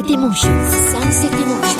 Sunset Emotions. Sunset Emotions.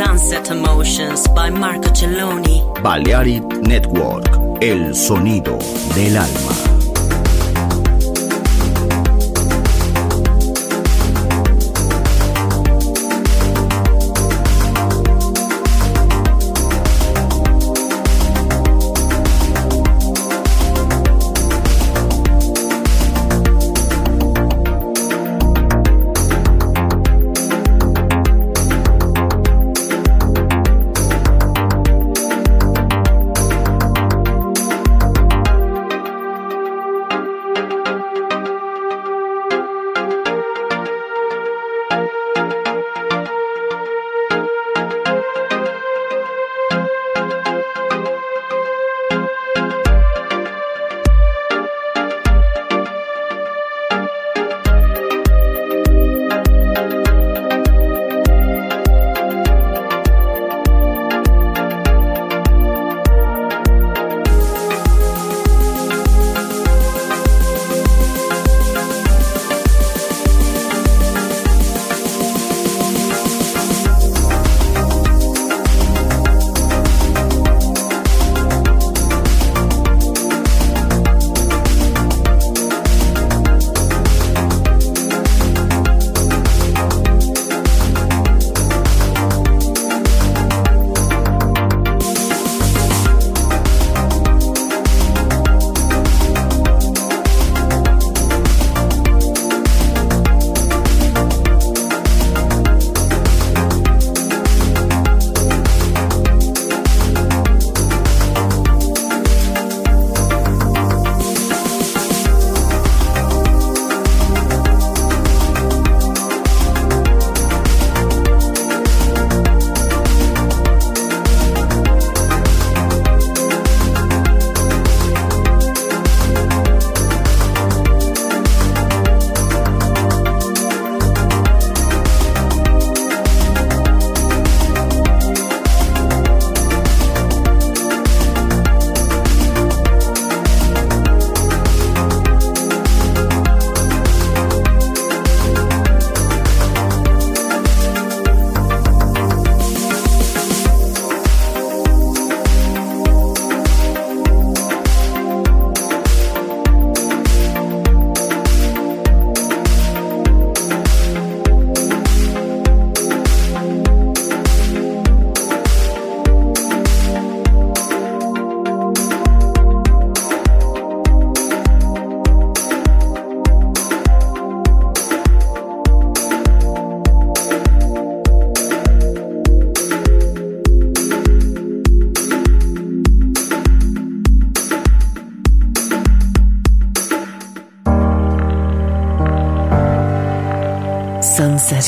Sunset Emotions by Marco Celloni. Balearic Network, el sonido del alma.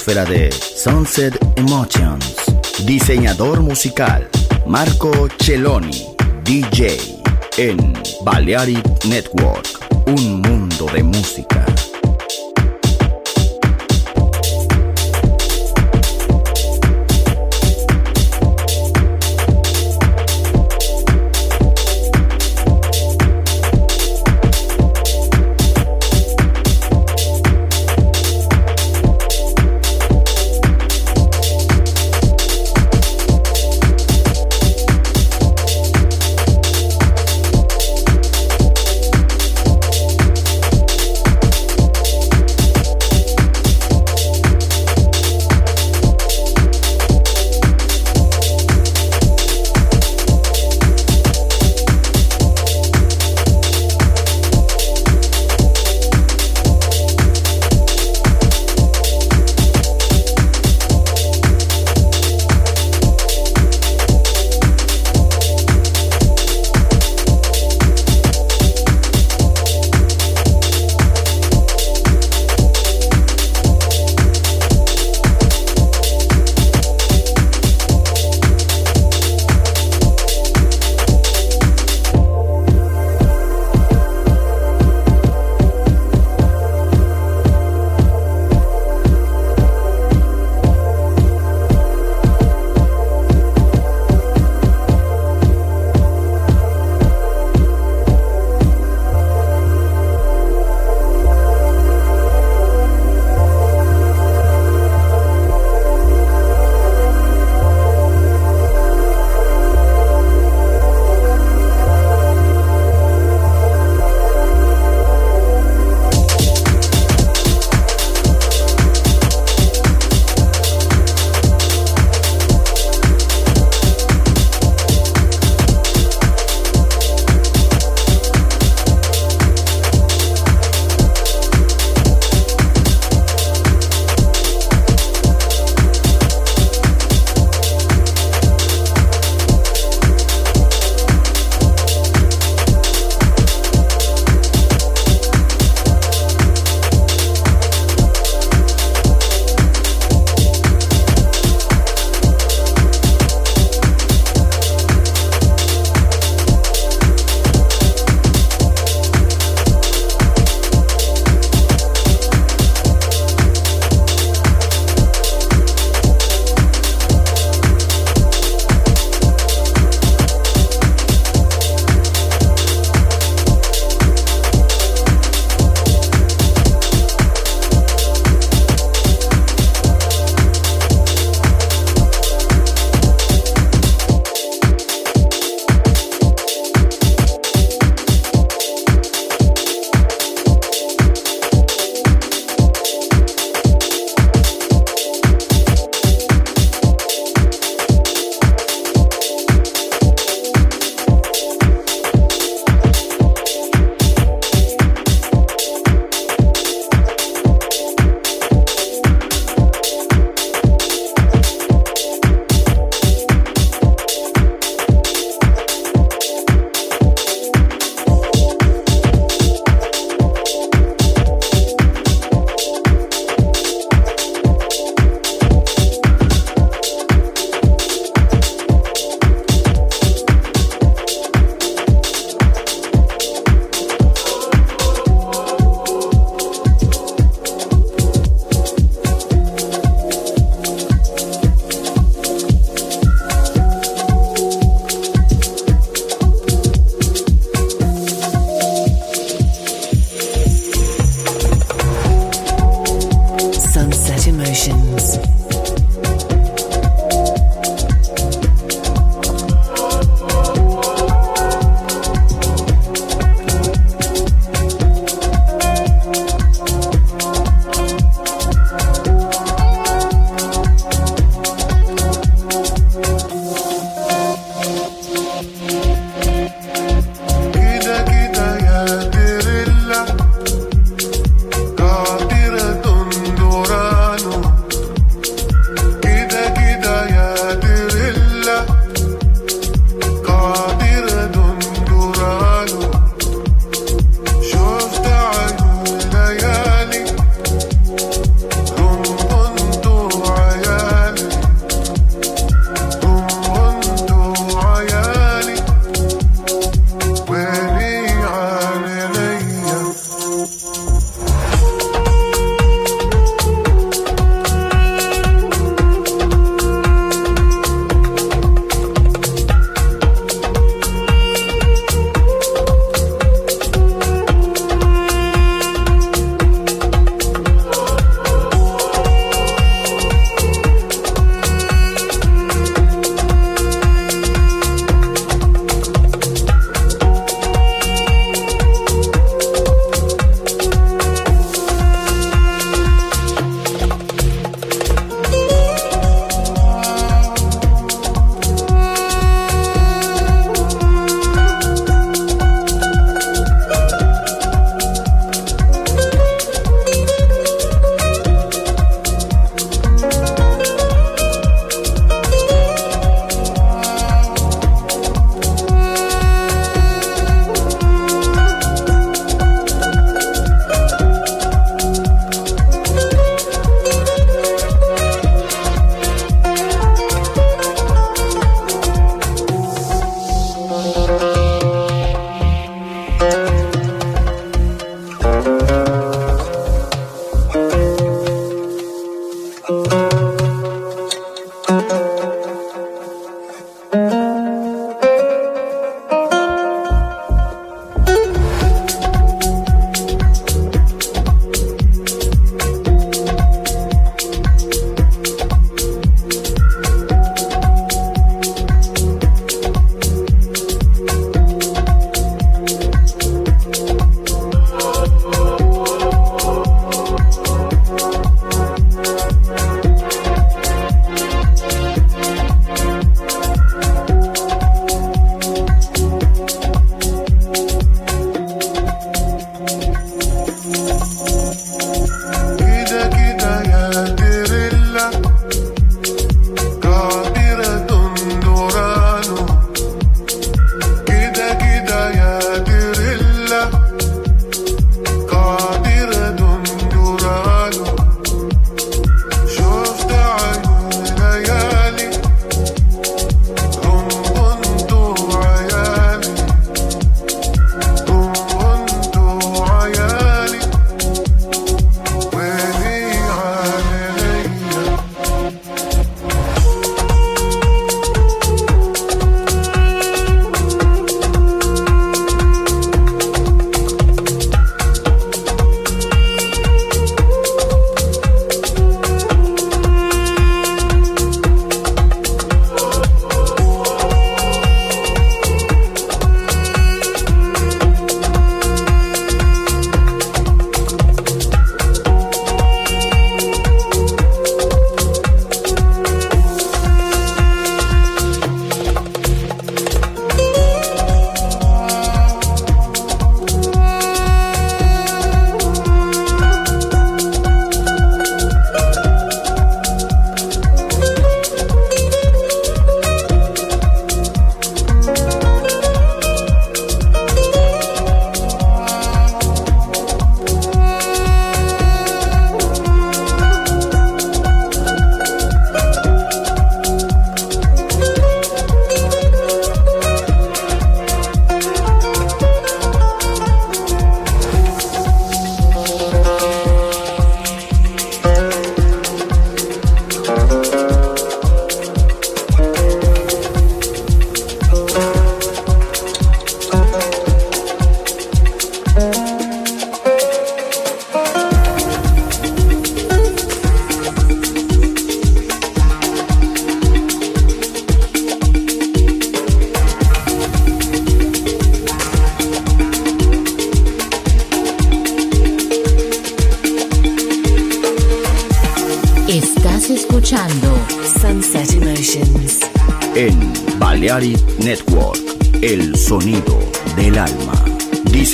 Atmósfera de Sunset Emotions. Diseñador musical Marco Celloni, DJ en Balearic Network. Un mundo de música.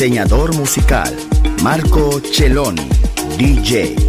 Diseñador musical, Marco Celloni, DJ.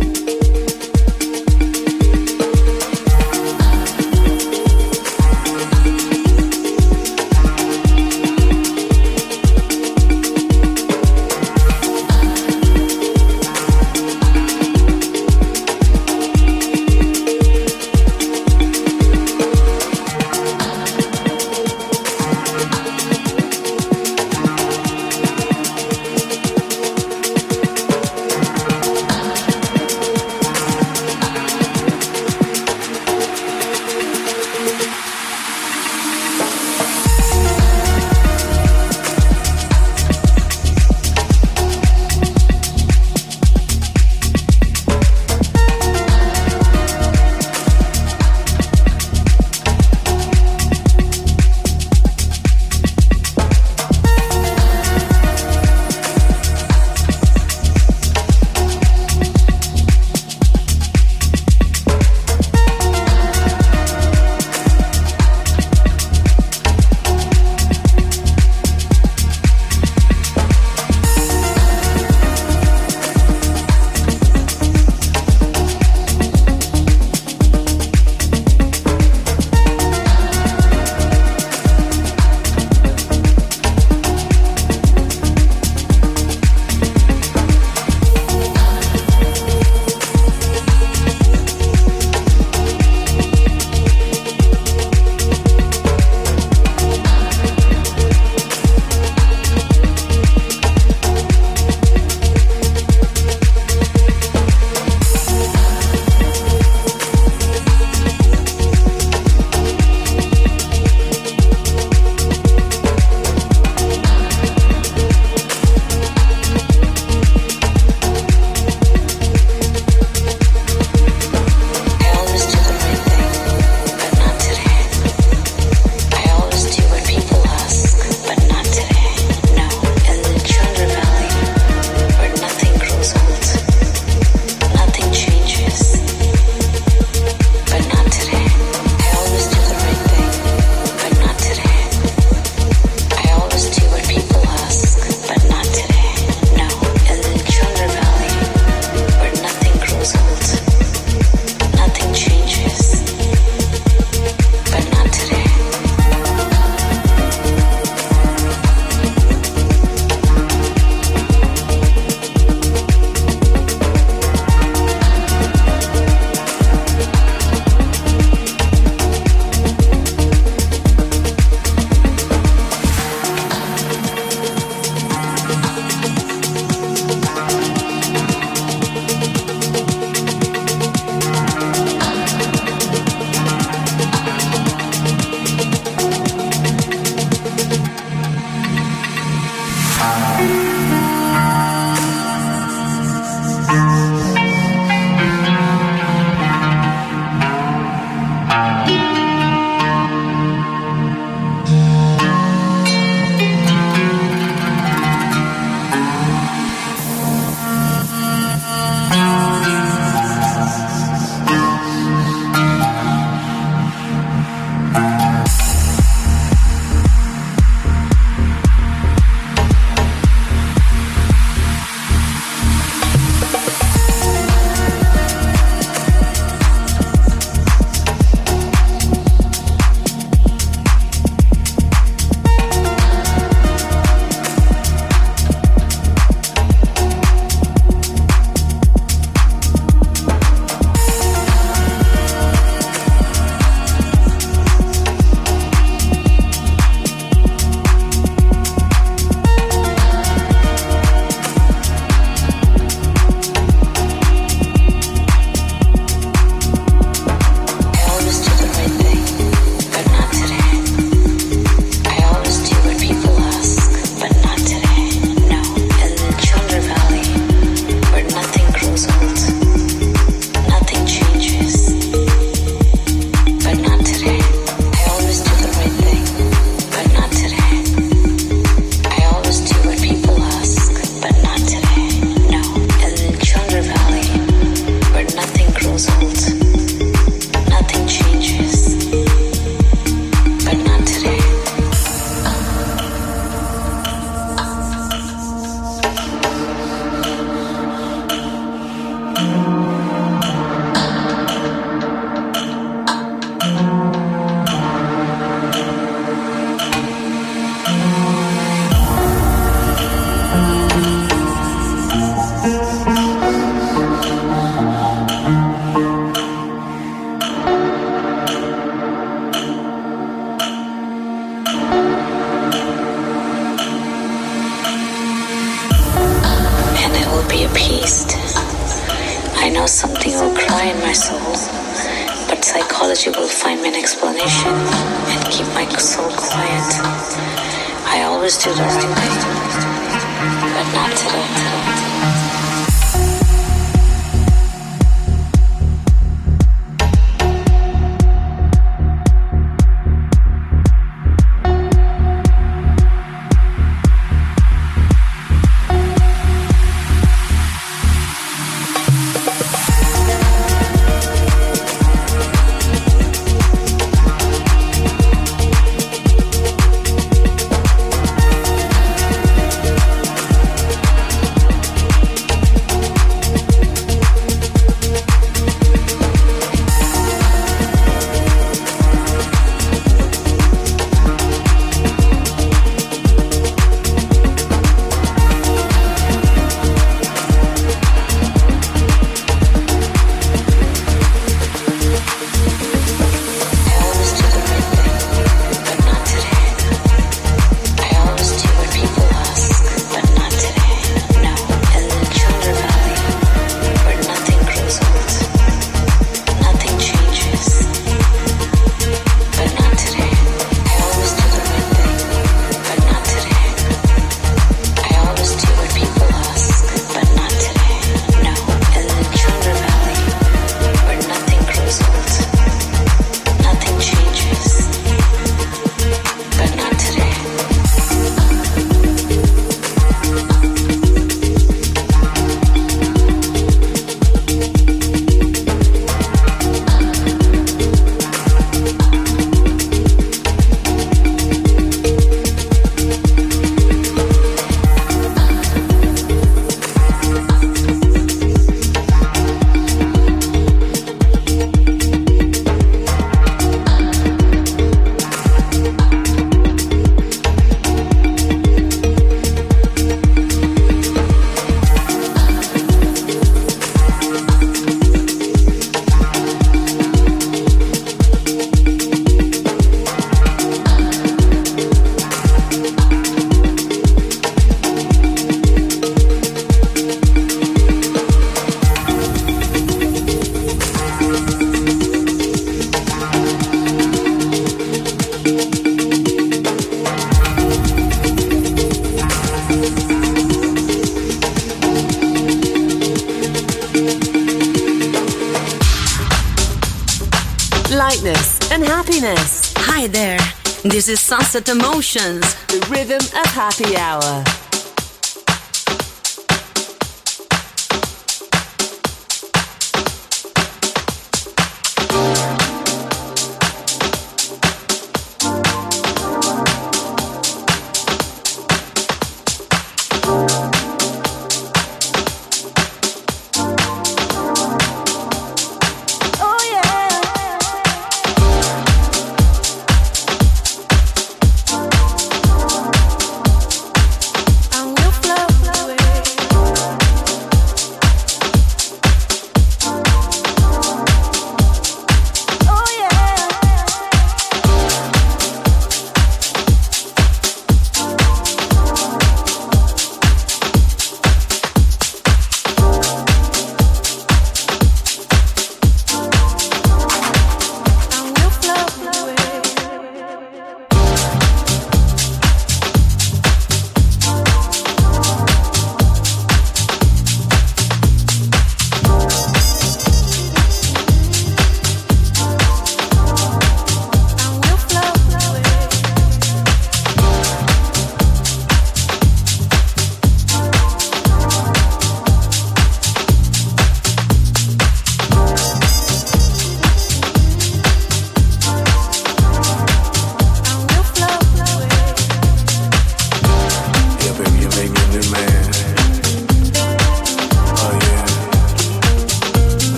Is Sunset Emotions, the rhythm of happy hour.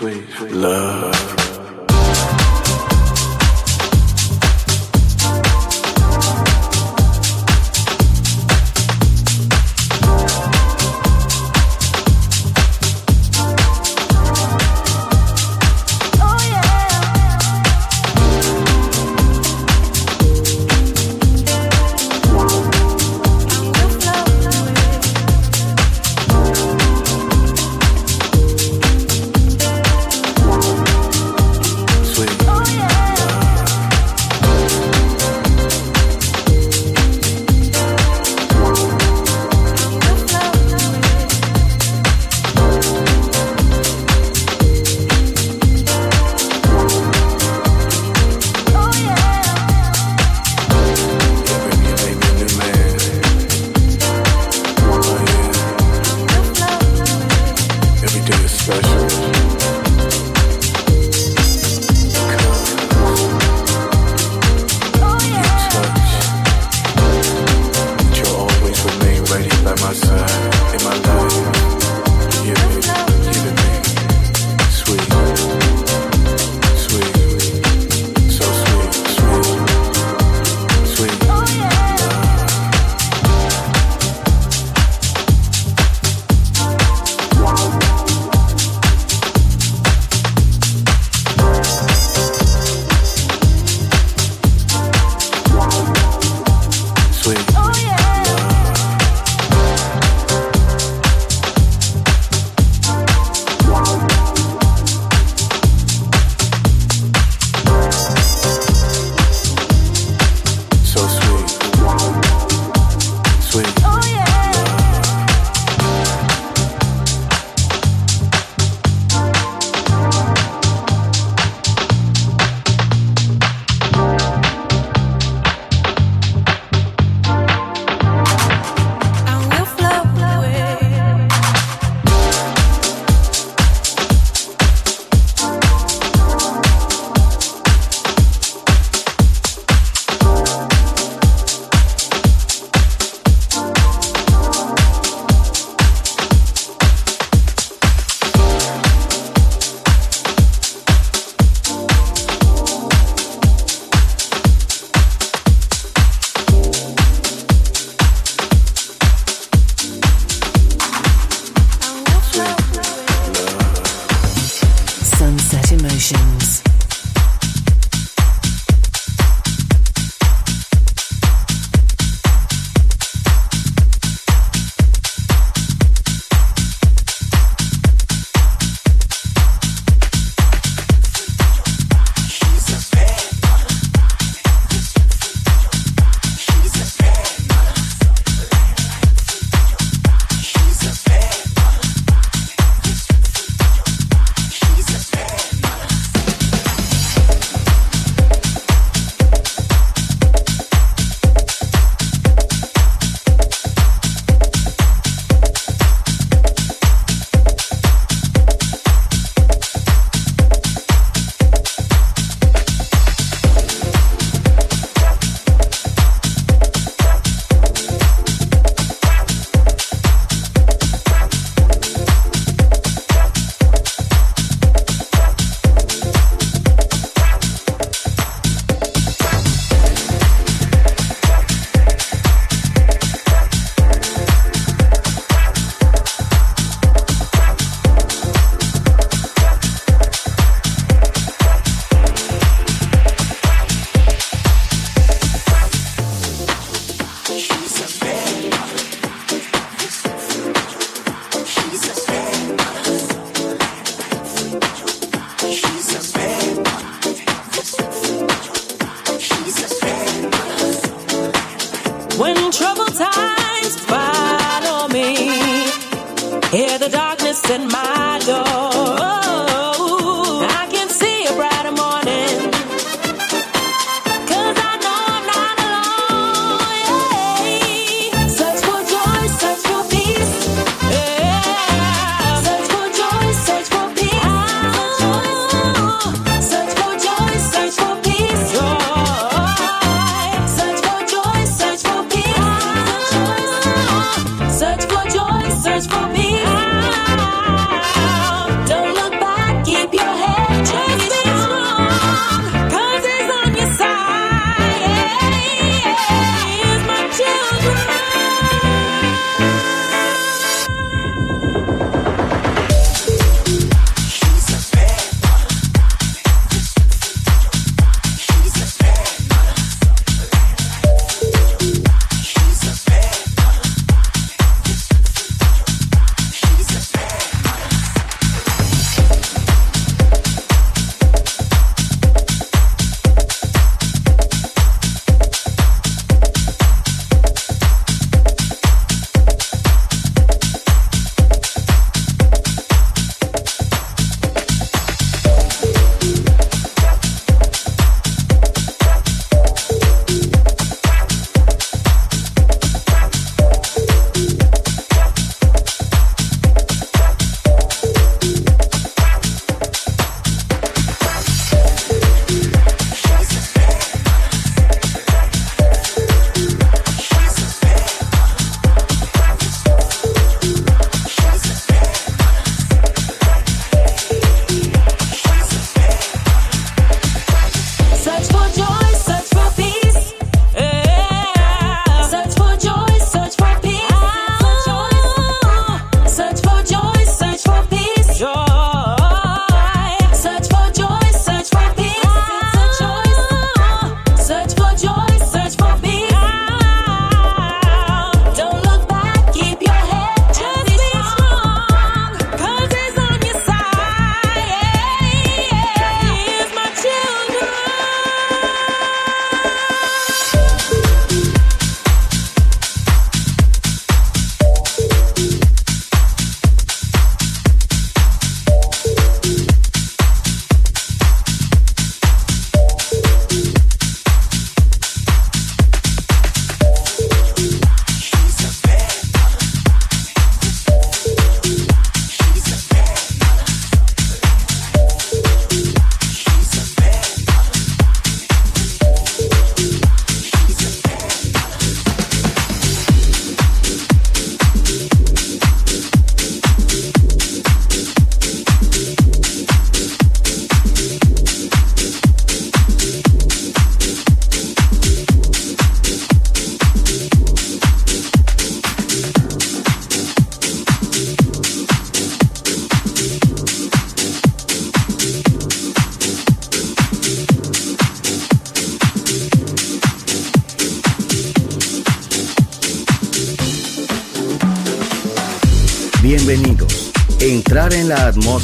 Love.